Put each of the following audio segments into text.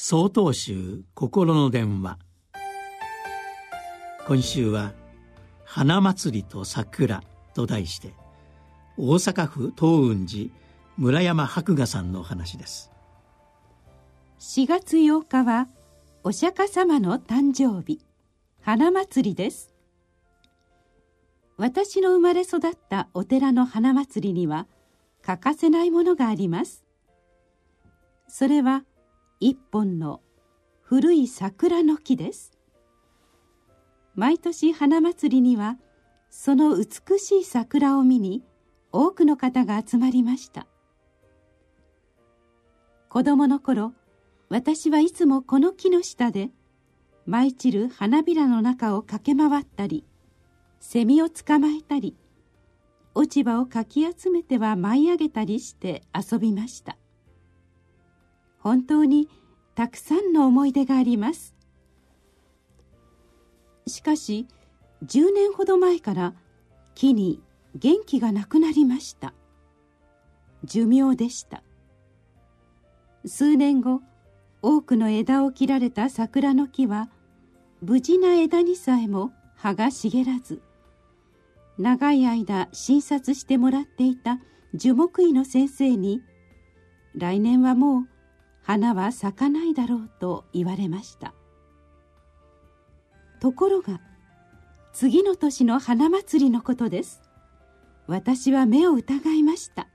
総統集心の電話。今週は「花祭りと桜」と題して大阪府東雲寺村山博雅さんのお話です。4月8日はお釈迦様の誕生日。花祭りです。私の生まれ育ったお寺の花祭りには欠かせないものがあります。それは一本の古い桜の木です。毎年花祭りにはその美しい桜を見に多くの方が集まりました。子供の頃私はいつもこの木の下で舞い散る花びらの中を駆け回ったりセミを捕まえたり落ち葉をかき集めては舞い上げたりして遊びました。本当にたくさんの思い出があります。しかし10年ほど前から木に元気がなくなりました。寿命でした。数年後多くの枝を切られた桜の木は無事な枝にさえも葉が茂らず長い間診察してもらっていた樹木医の先生に来年はもう花は咲かないだろうと言われました。ところが次の年の花祭りのことです。私は目を疑いました。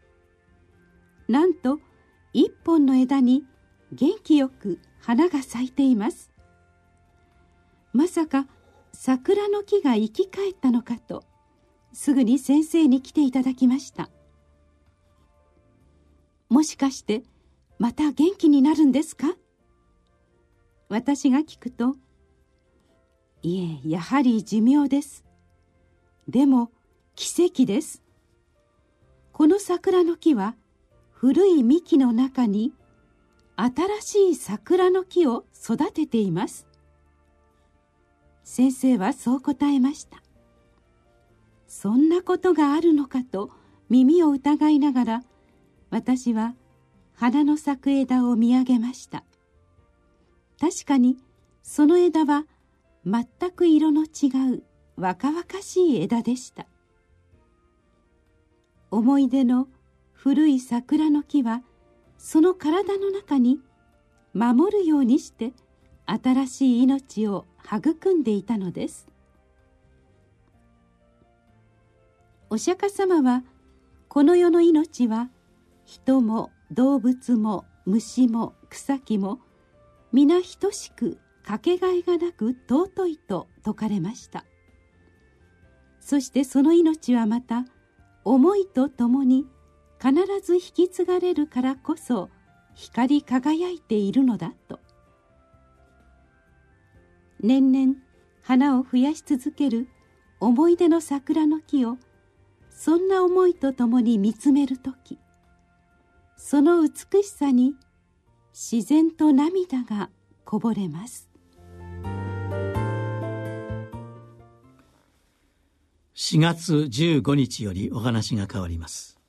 なんと一本の枝に元気よく花が咲いています。まさか桜の木が生き返ったのかとすぐに先生に来ていただきました。もしかしてまた元気になるんですか？私が聞くといえやはり寿命です。でも奇跡です。この桜の木は古い幹の中に新しい桜の木を育てています。先生はそう答えました。そんなことがあるのかと耳を疑いながら私は花の咲く枝を見上げました。確かにその枝は全く色の違う若々しい枝でした。思い出の古い桜の木はその体の中に守るようにして新しい命を育んでいたのです。お釈迦様はこの世の命は人も動物も虫も草木も皆等しくかけがえがなく尊いと説かれました。そしてその命はまた思いとともに必ず引き継がれるからこそ光り輝いているのだと。年々花を増やし続ける思い出の桜の木をそんな思いとともに見つめる時その美しさに自然と涙がこぼれます。4月15日よりお話が変わります。